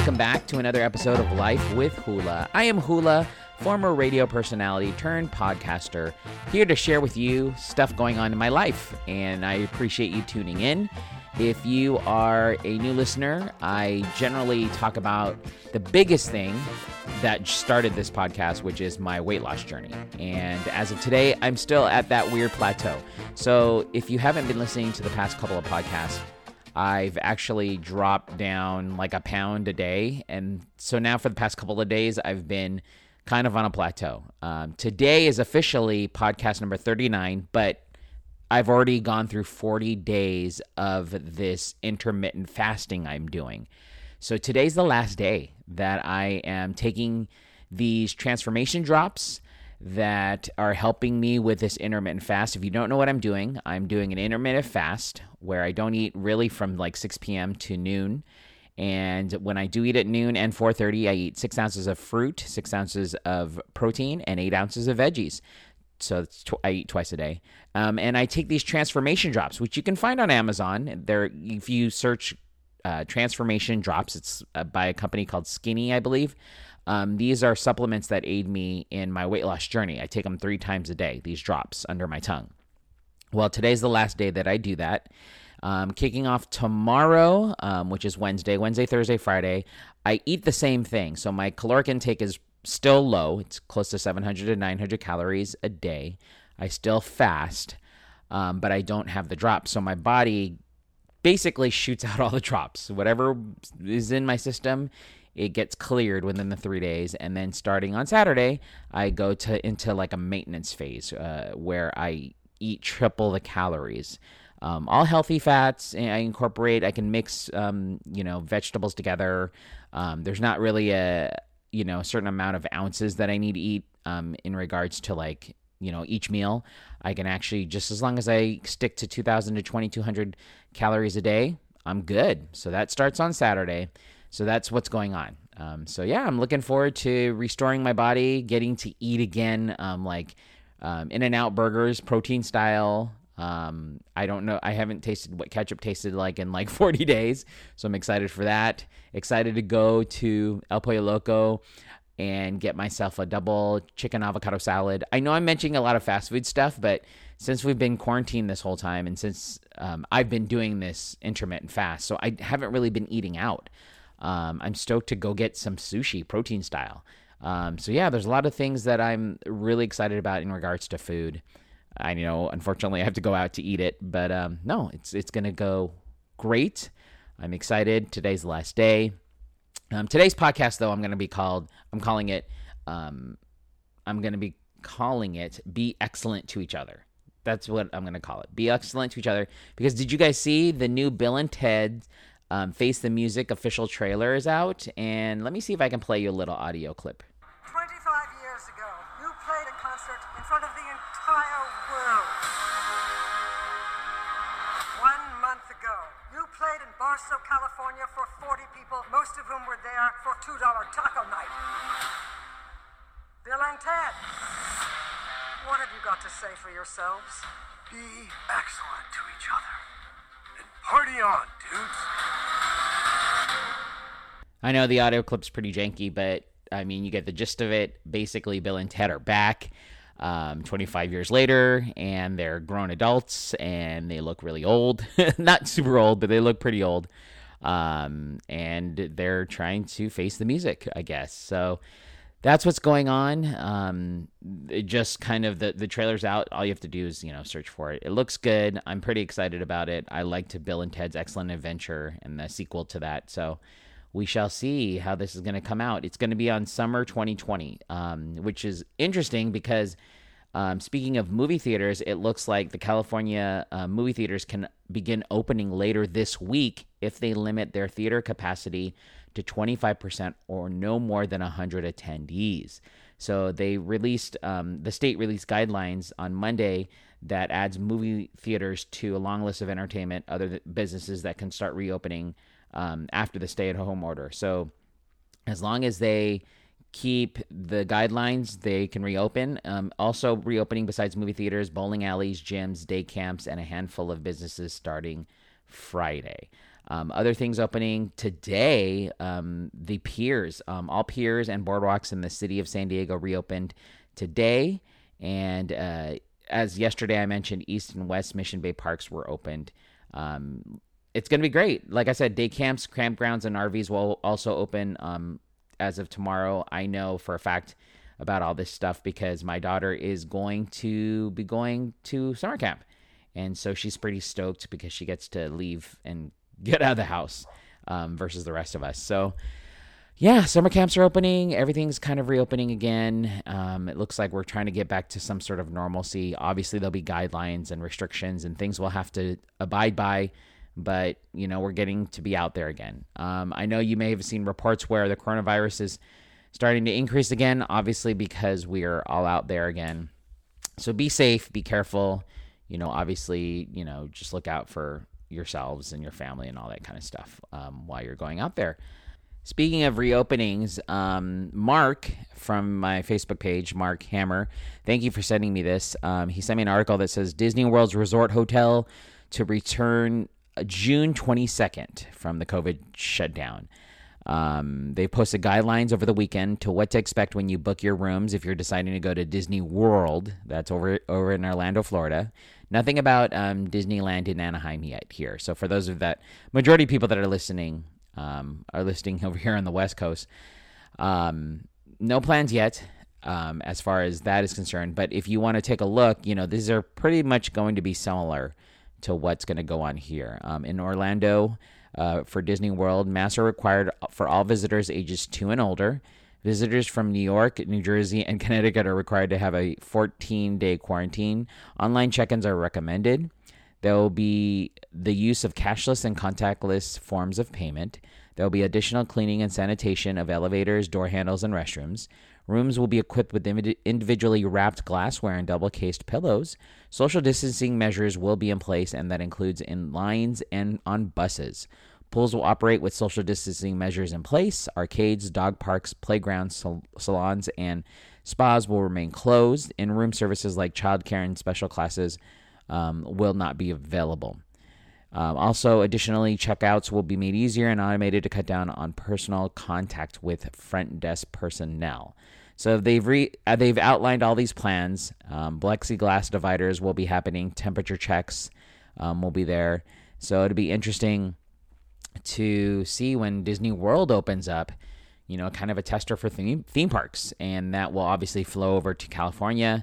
Welcome back to another episode of Life with Hula. I am Hula, former radio personality turned podcaster, here to share with you stuff going on in my life, and I appreciate you tuning in. If you are a new listener, I generally talk about the biggest thing that started this podcast, which is my weight loss journey. And as of today, I'm still at that weird plateau. So if you haven't been listening to the past couple of podcasts, I've actually dropped down like a pound a day. And so now for the past couple of days, I've been kind of on a plateau. Um, today is officially podcast number 39, but I've already gone through 40 days of this intermittent fasting I'm doing. So today's the last day that I am taking these transformation drops that are helping me with this intermittent fast. If you don't know what I'm doing, I'm doing an intermittent fast where I don't eat really from like 6 p.m. to noon. And when I do eat at noon and 4:30, I eat six ounces of fruit, six ounces of protein, and eight ounces of veggies. So tw- I eat twice a day. Um, and I take these transformation drops, which you can find on Amazon. There, if you search uh, transformation drops, it's uh, by a company called Skinny, I believe. Um, these are supplements that aid me in my weight loss journey. I take them three times a day, these drops under my tongue. Well, today's the last day that I do that. Um, kicking off tomorrow, um, which is Wednesday, Wednesday, Thursday, Friday, I eat the same thing. So my caloric intake is still low. It's close to 700 to 900 calories a day. I still fast, um, but I don't have the drops. So my body basically shoots out all the drops. Whatever is in my system, it gets cleared within the three days. And then starting on Saturday, I go to into like a maintenance phase uh, where I eat triple the calories. Um, all healthy fats. I incorporate. I can mix, um, you know, vegetables together. Um, there's not really a, you know, a certain amount of ounces that I need to eat um, in regards to like, you know, each meal. I can actually just as long as I stick to 2,000 to 2,200 calories a day, I'm good. So that starts on Saturday. So that's what's going on. Um, so yeah, I'm looking forward to restoring my body, getting to eat again, um, like um, In-N-Out burgers, protein style. Um, I don't know. I haven't tasted what ketchup tasted like in like 40 days, so I'm excited for that. Excited to go to El Pollo Loco and get myself a double chicken avocado salad. I know I'm mentioning a lot of fast food stuff, but since we've been quarantined this whole time, and since um, I've been doing this intermittent fast, so I haven't really been eating out. Um, I'm stoked to go get some sushi, protein style. Um, so yeah, there's a lot of things that I'm really excited about in regards to food. I know, unfortunately, I have to go out to eat it, but um, no, it's it's gonna go great. I'm excited. Today's the last day. Um, today's podcast, though, I'm gonna be called. I'm calling it. Um, I'm gonna be calling it "Be Excellent to Each Other." That's what I'm gonna call it. Be excellent to each other. Because did you guys see the new Bill and Ted um, Face the Music official trailer is out? And let me see if I can play you a little audio clip. 25 years ago, you played a concert in front of the entire world. One month ago, you played in Barstow, California for 40 people, most of whom were there for $2 taco night. Bill and Ted, what have you got to say for yourselves? Be excellent to each other. Party on, dudes. I know the audio clip's pretty janky, but I mean, you get the gist of it. Basically, Bill and Ted are back um, 25 years later, and they're grown adults, and they look really old. Not super old, but they look pretty old. Um, and they're trying to face the music, I guess. So that's what's going on. Um, it just kind of the the trailer's out. All you have to do is you know search for it. It looks good. I'm pretty excited about it. I liked Bill and Ted's Excellent Adventure and the sequel to that. So we shall see how this is going to come out. It's going to be on summer 2020, um, which is interesting because. Um, speaking of movie theaters, it looks like the California uh, movie theaters can begin opening later this week if they limit their theater capacity to 25% or no more than 100 attendees. So they released, um, the state released guidelines on Monday that adds movie theaters to a long list of entertainment, other th- businesses that can start reopening um, after the stay at home order. So as long as they keep the guidelines, they can reopen. Um, also, reopening besides movie theaters, bowling alleys, gyms, day camps, and a handful of businesses starting Friday. Um, other things opening today, um, the piers, um, all piers and boardwalks in the city of San Diego reopened today. And uh, as yesterday I mentioned, East and West Mission Bay parks were opened. Um, it's going to be great. Like I said, day camps, campgrounds, and RVs will also open um, as of tomorrow. I know for a fact about all this stuff because my daughter is going to be going to summer camp. And so she's pretty stoked because she gets to leave and get out of the house um, versus the rest of us. So, yeah, summer camps are opening. Everything's kind of reopening again. Um, it looks like we're trying to get back to some sort of normalcy. Obviously, there'll be guidelines and restrictions and things we'll have to abide by, but you know we're getting to be out there again. Um, I know you may have seen reports where the coronavirus is starting to increase again. Obviously, because we are all out there again. So be safe, be careful. You know, obviously, you know, just look out for yourselves and your family and all that kind of stuff um, while you're going out there. Speaking of reopenings, um, Mark from my Facebook page, Mark Hammer, thank you for sending me this. Um, he sent me an article that says Disney World's Resort Hotel to return June 22nd from the COVID shutdown. Um, they posted guidelines over the weekend to what to expect when you book your rooms if you're deciding to go to Disney World. That's over over in Orlando, Florida. Nothing about um, Disneyland in Anaheim yet here. So for those of that majority of people that are listening um, are listening over here on the West Coast, um, no plans yet um, as far as that is concerned. But if you want to take a look, you know these are pretty much going to be similar to what's going to go on here um, in Orlando. Uh, for Disney World, masks are required for all visitors ages two and older. Visitors from New York, New Jersey, and Connecticut are required to have a 14 day quarantine. Online check ins are recommended. There will be the use of cashless and contactless forms of payment. There will be additional cleaning and sanitation of elevators, door handles, and restrooms. Rooms will be equipped with individually wrapped glassware and double cased pillows. Social distancing measures will be in place, and that includes in lines and on buses. Pools will operate with social distancing measures in place. Arcades, dog parks, playgrounds, sal- salons, and spas will remain closed. In room services like childcare and special classes um, will not be available. Um, also, additionally, checkouts will be made easier and automated to cut down on personal contact with front desk personnel. So they've re- uh, they've outlined all these plans. Um, plexiglass dividers will be happening. Temperature checks um, will be there. So it'll be interesting to see when Disney World opens up. You know, kind of a tester for theme theme parks, and that will obviously flow over to California.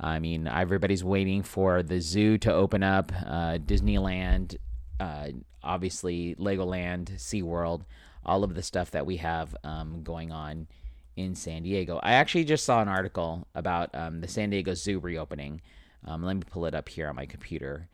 I mean, everybody's waiting for the zoo to open up, uh, Disneyland, uh, obviously Legoland, SeaWorld, all of the stuff that we have um, going on in San Diego. I actually just saw an article about um, the San Diego Zoo reopening. Um, let me pull it up here on my computer.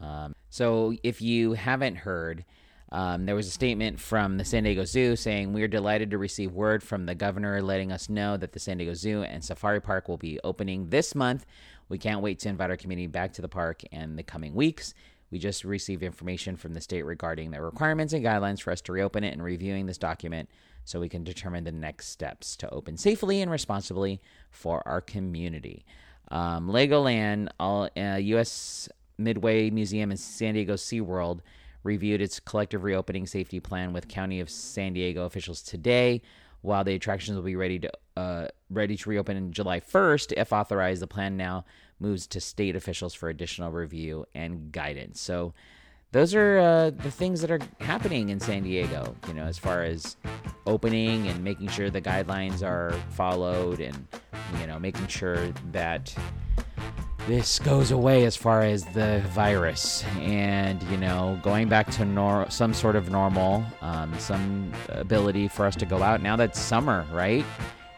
Um, so, if you haven't heard, um, there was a statement from the San Diego Zoo saying, We are delighted to receive word from the governor letting us know that the San Diego Zoo and Safari Park will be opening this month. We can't wait to invite our community back to the park in the coming weeks. We just received information from the state regarding the requirements and guidelines for us to reopen it and reviewing this document so we can determine the next steps to open safely and responsibly for our community. Um, Legoland, all, uh, USS Midway Museum, and San Diego SeaWorld reviewed its collective reopening safety plan with County of San Diego officials today. While the attractions will be ready to uh, ready to reopen in July 1st, if authorized, the plan now moves to state officials for additional review and guidance. So those are uh, the things that are happening in San Diego, you know, as far as opening and making sure the guidelines are followed and, you know, making sure that this goes away as far as the virus and, you know, going back to nor- some sort of normal, um, some ability for us to go out. Now that's summer, right?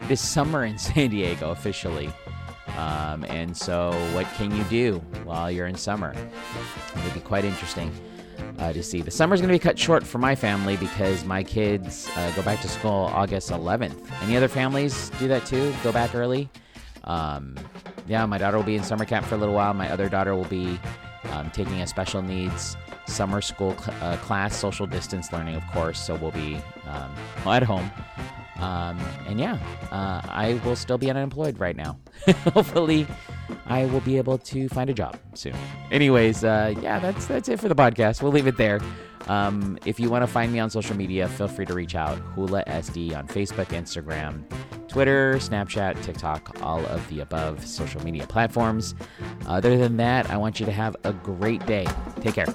It is summer in San Diego officially. Um, and so, what can you do while you're in summer? It'll be quite interesting uh, to see. The summer's going to be cut short for my family because my kids uh, go back to school August 11th. Any other families do that too? Go back early? Um, yeah, my daughter will be in summer camp for a little while. My other daughter will be um, taking a special needs summer school cl- uh, class, social distance learning, of course. So we'll be um, at home. Um, and yeah, uh, I will still be unemployed right now. Hopefully, I will be able to find a job soon. Anyways, uh, yeah, that's that's it for the podcast. We'll leave it there. Um, if you want to find me on social media, feel free to reach out. Hula SD on Facebook, Instagram, Twitter, Snapchat, TikTok, all of the above social media platforms. Other than that, I want you to have a great day. Take care.